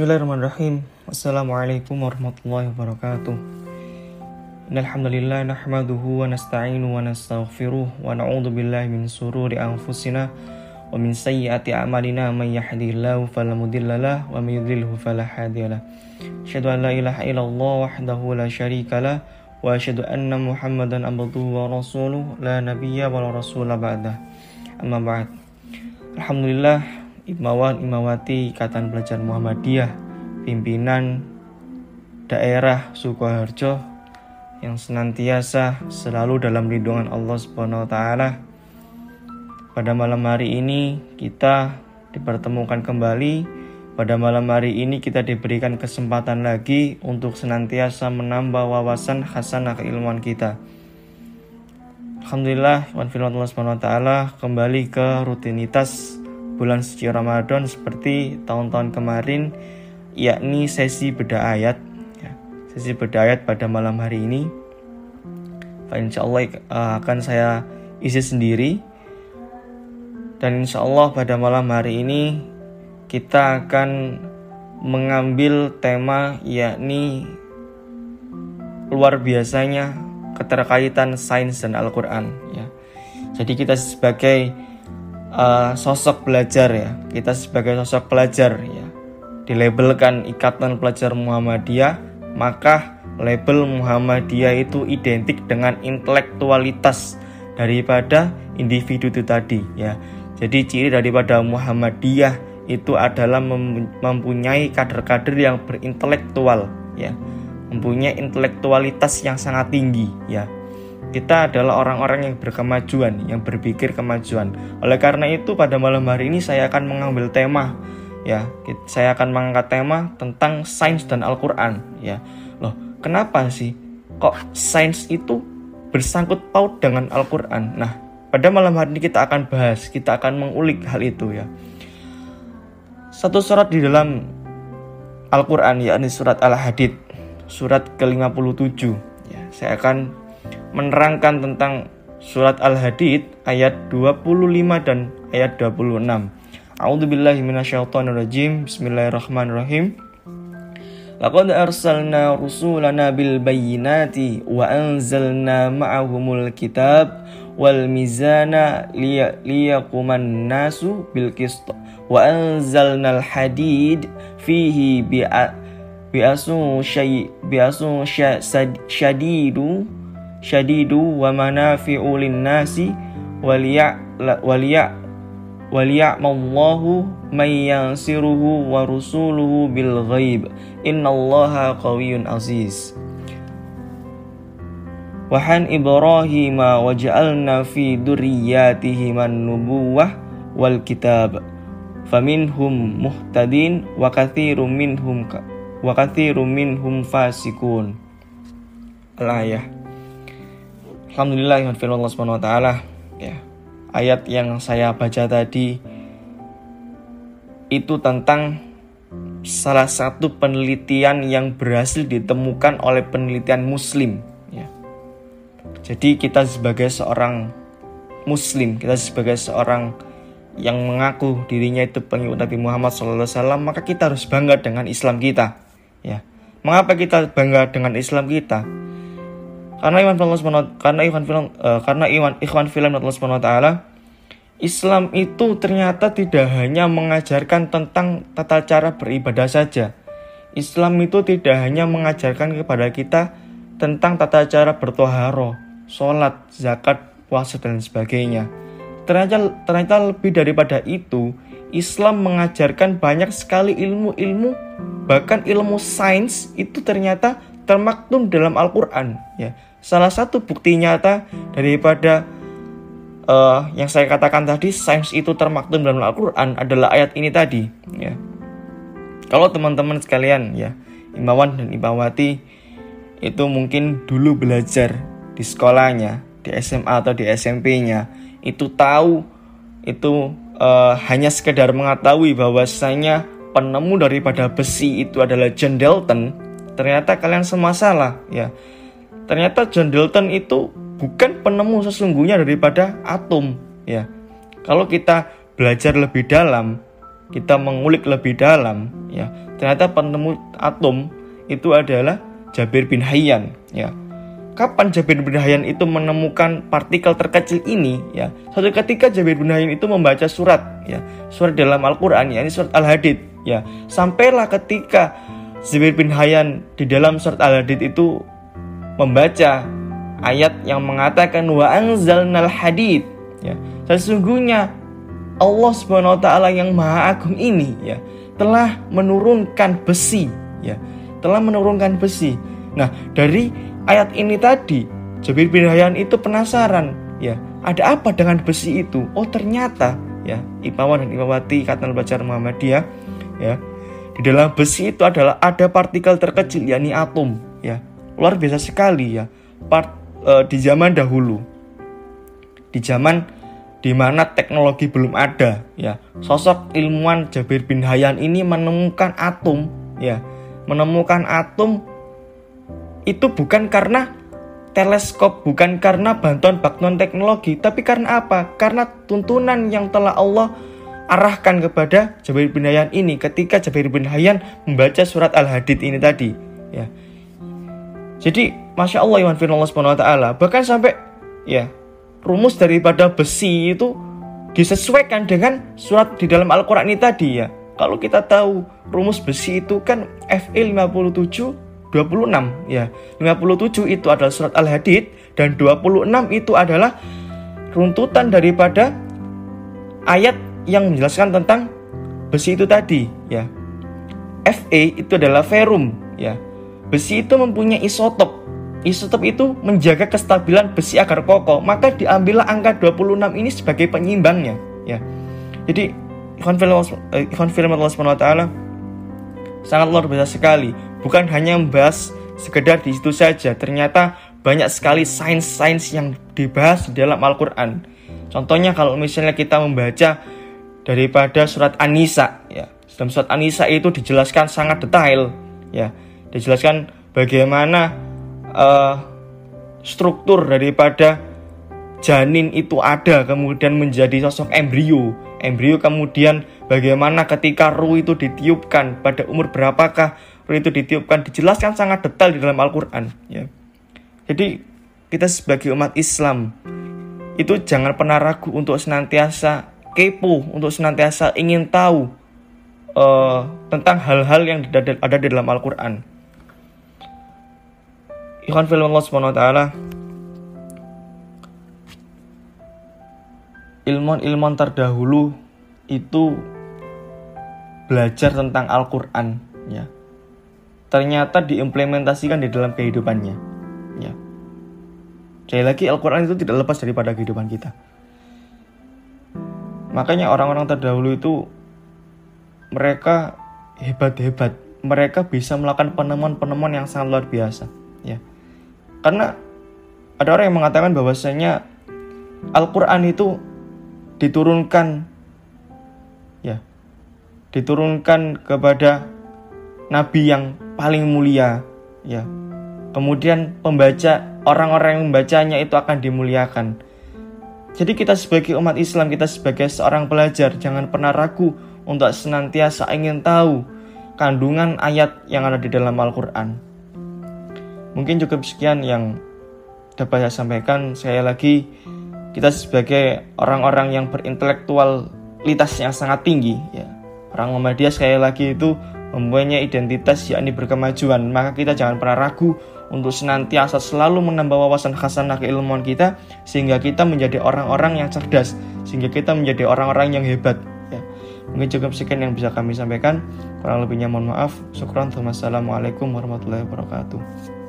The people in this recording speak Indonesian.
Bismillahirrahmanirrahim. Assalamualaikum warahmatullahi wabarakatuh. Innalhamdulillah nahmaduhu wa nasta'inu wa nastaghfiruh wa na'udzu billahi min sururi anfusina wa min sayyiati a'malina may yahdihillahu fala mudhillalah wa may yudlilhu fala hadiyalah. Asyhadu an la ilaha illallah wahdahu la syarikalah wa asyhadu anna Muhammadan abduhu wa rasuluh la nabiyya wa la rasula ba'dah. Amma ba'd. Alhamdulillah Imawan Imawati Ikatan Pelajar Muhammadiyah pimpinan daerah Sukoharjo yang senantiasa selalu dalam lindungan Allah Subhanahu wa taala. Pada malam hari ini kita dipertemukan kembali. Pada malam hari ini kita diberikan kesempatan lagi untuk senantiasa menambah wawasan hasanah keilmuan kita. Alhamdulillah, Allah Subhanahu wa taala kembali ke rutinitas bulan suci Ramadan seperti tahun-tahun kemarin yakni sesi beda ayat. Ya, sesi beda ayat pada malam hari ini. Insya Allah uh, akan saya isi sendiri. Dan insya Allah pada malam hari ini kita akan mengambil tema yakni luar biasanya keterkaitan sains dan Al-Quran ya. Jadi kita sebagai uh, sosok belajar ya. Kita sebagai sosok pelajar ya. Dilabelkan ikatan pelajar Muhammadiyah maka label Muhammadiyah itu identik dengan intelektualitas daripada individu itu tadi ya. Jadi ciri daripada Muhammadiyah itu adalah mempunyai kader-kader yang berintelektual ya. Mempunyai intelektualitas yang sangat tinggi ya kita adalah orang-orang yang berkemajuan, yang berpikir kemajuan. Oleh karena itu pada malam hari ini saya akan mengambil tema ya, saya akan mengangkat tema tentang sains dan Al-Qur'an ya. Loh, kenapa sih kok sains itu bersangkut paut dengan Al-Qur'an? Nah, pada malam hari ini kita akan bahas, kita akan mengulik hal itu ya. Satu surat di dalam Al-Qur'an yakni surat Al-Hadid, surat ke-57 ya. Saya akan menerangkan tentang surat Al-Hadid ayat 25 dan ayat 26. A'udzubillahi minasyaitonirrajim. Bismillahirrahmanirrahim. Laqad arsalna rusulana bil bayyinati wa anzalna ma'ahumul kitab wal mizana liyaquman nasu bil qist wa anzalna al hadid fihi bi'asu syai bi'asu syadidu syadidu wa manafi'u linnasi waliya waliya waliya'mallahu may yansiruhu wa rusuluhu bil ghaib. Innallaha qawiyyun aziz. Wahan Ibrahim waj'alna fi durriyyatihi man nubuwah wal kitab. Faminhum muhtadin wa katsirum minhum wa katsirum minhum fasikun Al-ayah Alhamdulillah yang firman Allah Subhanahu wa taala ya. Ayat yang saya baca tadi itu tentang salah satu penelitian yang berhasil ditemukan oleh penelitian muslim ya. Jadi kita sebagai seorang muslim, kita sebagai seorang yang mengaku dirinya itu pengikut Nabi Muhammad SAW, maka kita harus bangga dengan Islam kita. Ya, mengapa kita bangga dengan Islam kita? Karena iman Subhanahu karena iman film uh, karena iman ikhwan film Allah Subhanahu wa taala Islam itu ternyata tidak hanya mengajarkan tentang tata cara beribadah saja. Islam itu tidak hanya mengajarkan kepada kita tentang tata cara bertoharo, sholat, zakat, puasa, dan sebagainya. Ternyata, ternyata lebih daripada itu, Islam mengajarkan banyak sekali ilmu-ilmu, bahkan ilmu sains itu ternyata termaktum dalam Al-Quran. Ya, Salah satu bukti nyata daripada uh, yang saya katakan tadi sains itu termaktum dalam Al-Qur'an adalah ayat ini tadi ya. Kalau teman-teman sekalian ya, Imawan dan Imawati itu mungkin dulu belajar di sekolahnya, di SMA atau di SMP-nya, itu tahu itu uh, hanya sekedar mengetahui bahwasanya penemu daripada besi itu adalah John Dalton, ternyata kalian semua salah ya ternyata John Dalton itu bukan penemu sesungguhnya daripada atom ya. Kalau kita belajar lebih dalam kita mengulik lebih dalam ya ternyata penemu atom itu adalah Jabir bin Hayyan ya. Kapan Jabir bin Hayyan itu menemukan partikel terkecil ini ya? Suatu ketika Jabir bin Hayyan itu membaca surat ya surat dalam Al-Qur'an ya ini surat Al-Hadid ya. Sampailah ketika Jabir bin Hayyan di dalam surat Al-Hadid itu membaca ayat yang mengatakan wa anzalnal hadid ya sesungguhnya Allah Subhanahu wa taala yang maha agung ini ya telah menurunkan besi ya telah menurunkan besi nah dari ayat ini tadi, Jabir bin Hayyan itu penasaran, ya, ada apa dengan besi itu? Oh, ternyata ya, Imawan dan Imawati kata Bacar Muhammadiyah, ya. Di dalam besi itu adalah ada partikel terkecil yakni atom. Luar biasa sekali ya. Part e, di zaman dahulu. Di zaman di mana teknologi belum ada, ya. Sosok ilmuwan Jabir bin Hayyan ini menemukan atom, ya. Menemukan atom itu bukan karena teleskop, bukan karena bantuan bantuan teknologi, tapi karena apa? Karena tuntunan yang telah Allah arahkan kepada Jabir bin Hayyan ini ketika Jabir bin Hayyan membaca surat Al-Hadid ini tadi, ya. Jadi, masya Allah, Iwan Allah Subhanahu Wa Taala bahkan sampai ya rumus daripada besi itu disesuaikan dengan surat di dalam Al-Quran ini tadi ya. Kalau kita tahu rumus besi itu kan FE 57 26 ya. 57 itu adalah surat Al-Hadid dan 26 itu adalah runtutan daripada ayat yang menjelaskan tentang besi itu tadi ya. Fe itu adalah ferum ya. Besi itu mempunyai isotop. Isotop itu menjaga kestabilan besi agar kokoh, maka diambillah angka 26 ini sebagai penyimbangnya ya. Jadi ikhwan film Allah taala sangat luar biasa sekali bukan hanya membahas sekedar di situ saja. Ternyata banyak sekali sains-sains yang dibahas di dalam Al-Quran. Contohnya kalau misalnya kita membaca daripada surat An-Nisa ya. Dalam surat An-Nisa itu dijelaskan sangat detail ya. Dijelaskan bagaimana uh, struktur daripada janin itu ada kemudian menjadi sosok embrio. Embrio kemudian bagaimana ketika ruh itu ditiupkan pada umur berapakah itu ditiupkan dijelaskan sangat detail di dalam Al-Quran ya. Jadi kita sebagai umat Islam itu jangan pernah ragu untuk senantiasa kepo, untuk senantiasa ingin tahu uh, tentang hal-hal yang ada di dalam Al-Quran. Ikhwan film Allah taala ilmuwan-ilmuwan terdahulu itu belajar tentang Al-Quran ya ternyata diimplementasikan di dalam kehidupannya. Ya. Sekali lagi Al-Quran itu tidak lepas daripada kehidupan kita. Makanya orang-orang terdahulu itu mereka hebat-hebat. Mereka bisa melakukan penemuan-penemuan yang sangat luar biasa. Karena ada orang yang mengatakan bahwasanya Al-Quran itu diturunkan ya diturunkan kepada nabi yang paling mulia ya. Kemudian pembaca orang-orang yang membacanya itu akan dimuliakan. Jadi kita sebagai umat Islam kita sebagai seorang pelajar jangan pernah ragu untuk senantiasa ingin tahu kandungan ayat yang ada di dalam Al-Quran mungkin cukup sekian yang dapat saya sampaikan saya lagi kita sebagai orang-orang yang berintelektualitas yang sangat tinggi ya orang Muhammadiyah sekali lagi itu mempunyai identitas yakni berkemajuan, maka kita jangan pernah ragu untuk senantiasa selalu menambah wawasan khasanah keilmuan kita sehingga kita menjadi orang-orang yang cerdas, sehingga kita menjadi orang-orang yang hebat. Ya. Mungkin cukup sekian yang bisa kami sampaikan. Kurang lebihnya mohon maaf. Syukran. Wassalamualaikum warahmatullahi wabarakatuh.